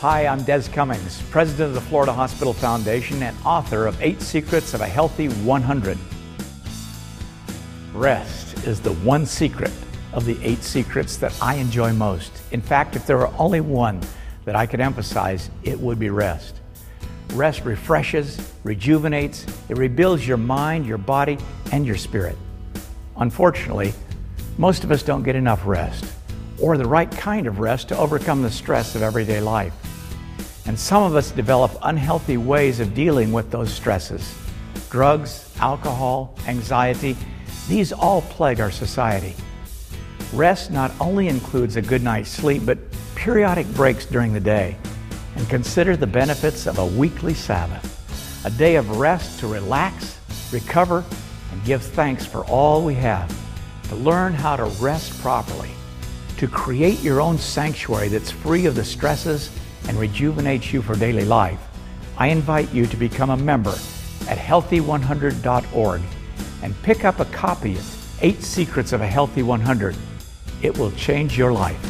Hi, I'm Des Cummings, president of the Florida Hospital Foundation and author of Eight Secrets of a Healthy 100. Rest is the one secret of the eight secrets that I enjoy most. In fact, if there were only one that I could emphasize, it would be rest. Rest refreshes, rejuvenates, it rebuilds your mind, your body, and your spirit. Unfortunately, most of us don't get enough rest or the right kind of rest to overcome the stress of everyday life. And some of us develop unhealthy ways of dealing with those stresses. Drugs, alcohol, anxiety, these all plague our society. Rest not only includes a good night's sleep, but periodic breaks during the day. And consider the benefits of a weekly Sabbath, a day of rest to relax, recover, and give thanks for all we have, to learn how to rest properly to create your own sanctuary that's free of the stresses and rejuvenates you for daily life, I invite you to become a member at healthy100.org and pick up a copy of Eight Secrets of a Healthy 100. It will change your life.